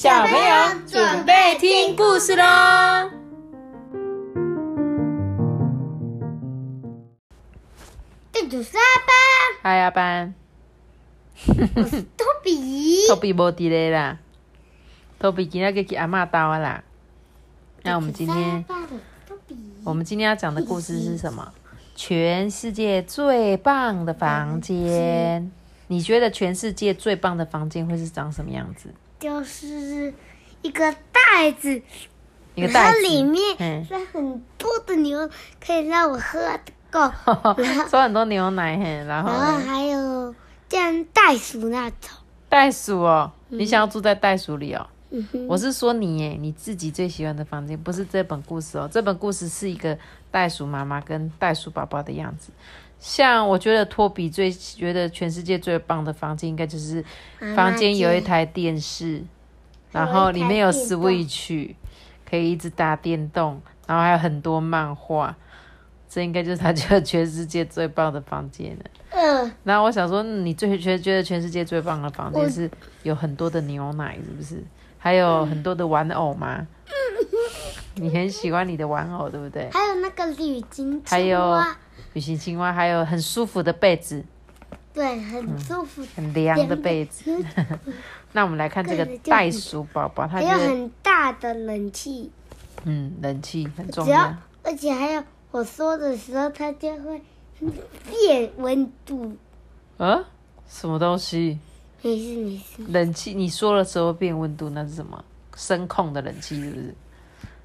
小朋友准备听故事喽！这就是阿班，嗨，阿班，我是托比。托比无伫咧啦，托比今天去阿嬷家啊啦。那我们今天，我们今天要讲的故事是什么？全世界最棒的房间。你觉得全世界最棒的房间会是长什么样子？就是一个袋子，一个袋子里面嗯是很多的牛，可以让我喝得够。装很多牛奶嘿，然后然后还有像袋鼠那种。袋鼠哦，你想要住在袋鼠里哦？嗯，我是说你耶，你自己最喜欢的房间，不是这本故事哦。这本故事是一个袋鼠妈妈跟袋鼠宝宝的样子。像我觉得托比最觉得全世界最棒的房间，应该就是房间有一台电视，然后里面有有一台电动 Switch，可以一直打电动，然后还有很多漫画。这应该就是他觉得全世界最棒的房间了。嗯，然后我想说，嗯你最觉觉得全世界最棒的房间是有很多的牛奶，是不是？还有很多的玩偶吗？你很喜欢你的玩偶，对不对？还有那个铝金还有旅行青蛙，还有很舒服的被子，对，很舒服。很凉的被子。那我们来看这个袋鼠宝宝，它还有很大的冷气，嗯，冷气很重要要。而且还有我说的时候，它就会变温度。啊？什么东西？没事没事，冷气，你说的时候变温度，那是什么？声控的冷气是不是？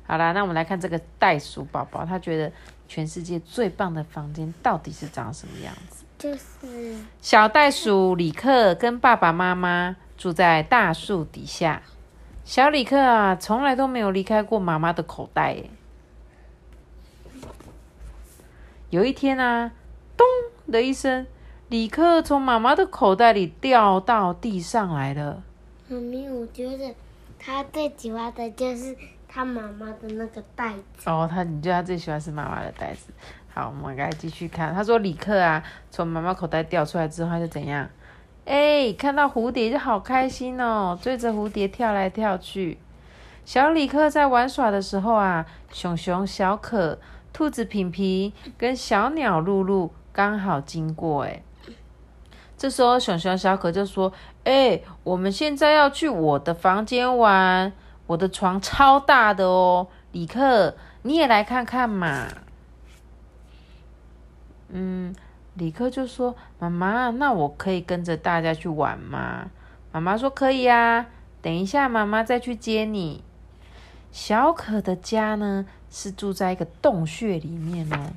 好啦，那我们来看这个袋鼠宝宝，他觉得全世界最棒的房间到底是长什么样子？就是小袋鼠李克跟爸爸妈妈住在大树底下。小李克啊，从来都没有离开过妈妈的口袋耶。有一天啊，咚的一声，李克从妈妈的口袋里掉到地上来了。妈咪，我觉得他最喜欢的就是他妈妈的那个袋子。哦，他你觉得他最喜欢是妈妈的袋子？好，我们来继续看。他说李克啊，从妈妈口袋掉出来之后，他就怎样？哎，看到蝴蝶就好开心哦，追着蝴蝶跳来跳去。小李克在玩耍的时候啊，熊熊小可、兔子平平跟小鸟露露刚好经过。哎，这时候熊熊小可就说：“哎，我们现在要去我的房间玩，我的床超大的哦，李克你也来看看嘛。”嗯，李克就说：“妈妈，那我可以跟着大家去玩吗？”妈妈说：“可以啊，等一下妈妈再去接你。”小可的家呢是住在一个洞穴里面哦。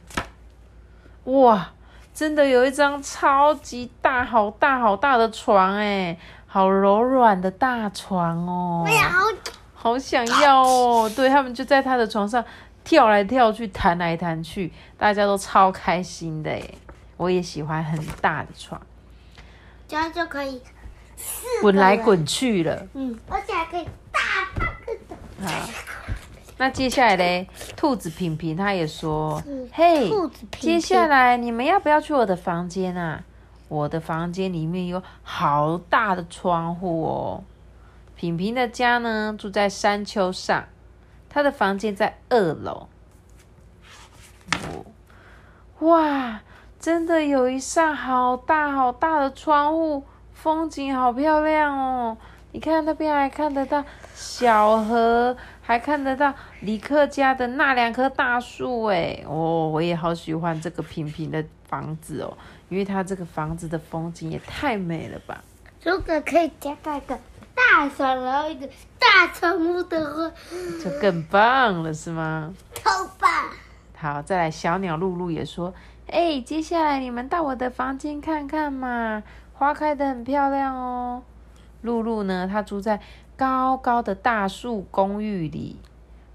哇，真的有一张超级大、好大、好大的床哎，好柔软的大床哦。哎呀，好好想要哦！对他们就在他的床上跳来跳去、弹来弹去，大家都超开心的耶。我也喜欢很大的床，这样就可以滚来滚去了。嗯，而且还可以大大个的。好，那接下来嘞，兔子平平他也说嗯：“嘿，兔子平接下来你们要不要去我的房间啊？我的房间里面有好大的窗户哦。平平的家呢住在山丘上，他的房间在二楼。哦，哇，真的有一扇好大好大的窗户，风景好漂亮哦。你看那边还看得到小河，还看得到李克家的那两棵大树哎，哦，我也好喜欢这个平平的房子哦，因为它这个房子的风景也太美了吧。如果可以加盖个大床，然后一个大窗户的话，就更棒了，是吗？超棒！好，再来，小鸟露露也说：“哎、接下来你们到我的房间看看嘛，花开的很漂亮哦。”露露呢，她住在高高的大树公寓里，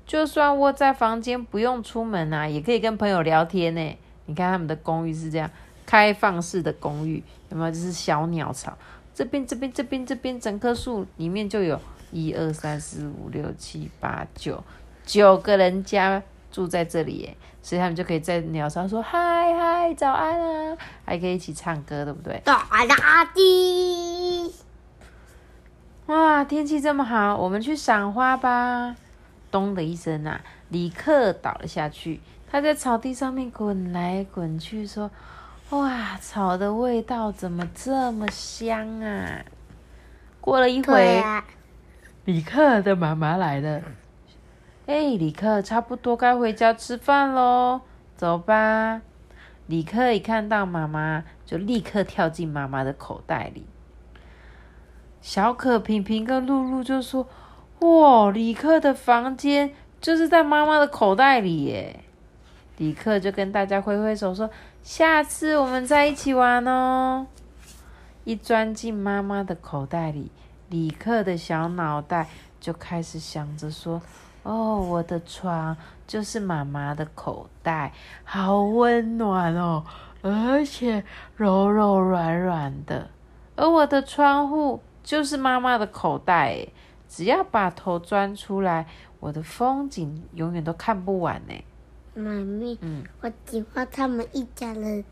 就算窝在房间不用出门啊，也可以跟朋友聊天呢。你看他们的公寓是这样开放式的公寓，有没有？就是小鸟巢，这边这边这边这边整棵树里面就有一二三四五六七八九九个人家住在这里耶，所以他们就可以在鸟巢说嗨嗨早安啊，还可以一起唱歌，对不对？大垃圾，哇，天气这么好，我们去赏花吧！咚的一声啊，李克倒了下去。他在草地上面滚来滚去，说：“哇，草的味道怎么这么香啊！”过了一会，啊，李克的妈妈来了。哎，李克，差不多该回家吃饭喽，走吧。李克一看到妈妈，就立刻跳进妈妈的口袋里。小可、平平跟露露就说：“哇，李克的房间就是在妈妈的口袋里耶！”李克就跟大家挥挥手说：“下次我们再一起玩哦。”一钻进妈妈的口袋里，李克的小脑袋就开始想着说：“哦，我的床就是妈妈的口袋，好温暖哦，而且柔柔软软的。而我的窗户就是妈妈的口袋，只要把头钻出来，我的风景永远都看不完呢。”妈咪，嗯，我喜欢他们一家人。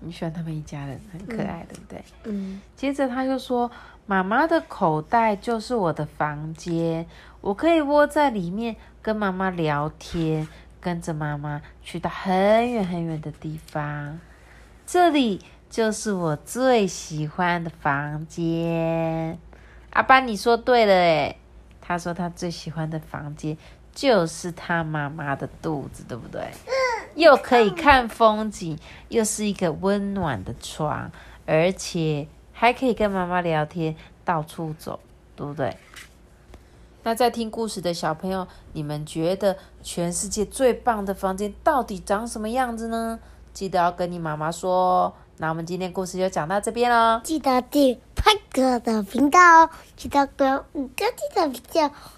你喜欢他们一家人，很可爱，对不对？嗯，接着他又说：“妈妈的口袋就是我的房间，我可以窝在里面跟妈妈聊天，跟着妈妈去到很远很远的地方。这里就是我最喜欢的房间。”阿爸，你说对了诶，他说他最喜欢的房间就是他妈妈的肚子，对不对？又可以看风景，又是一个温暖的床，而且还可以跟妈妈聊天，到处走，对不对？那在听故事的小朋友，你们觉得全世界最棒的房间到底长什么样子呢？记得要跟你妈妈说哦。那我们今天故事就讲到这边喽。记得订派哥的频道哦，记得给五个记得评价，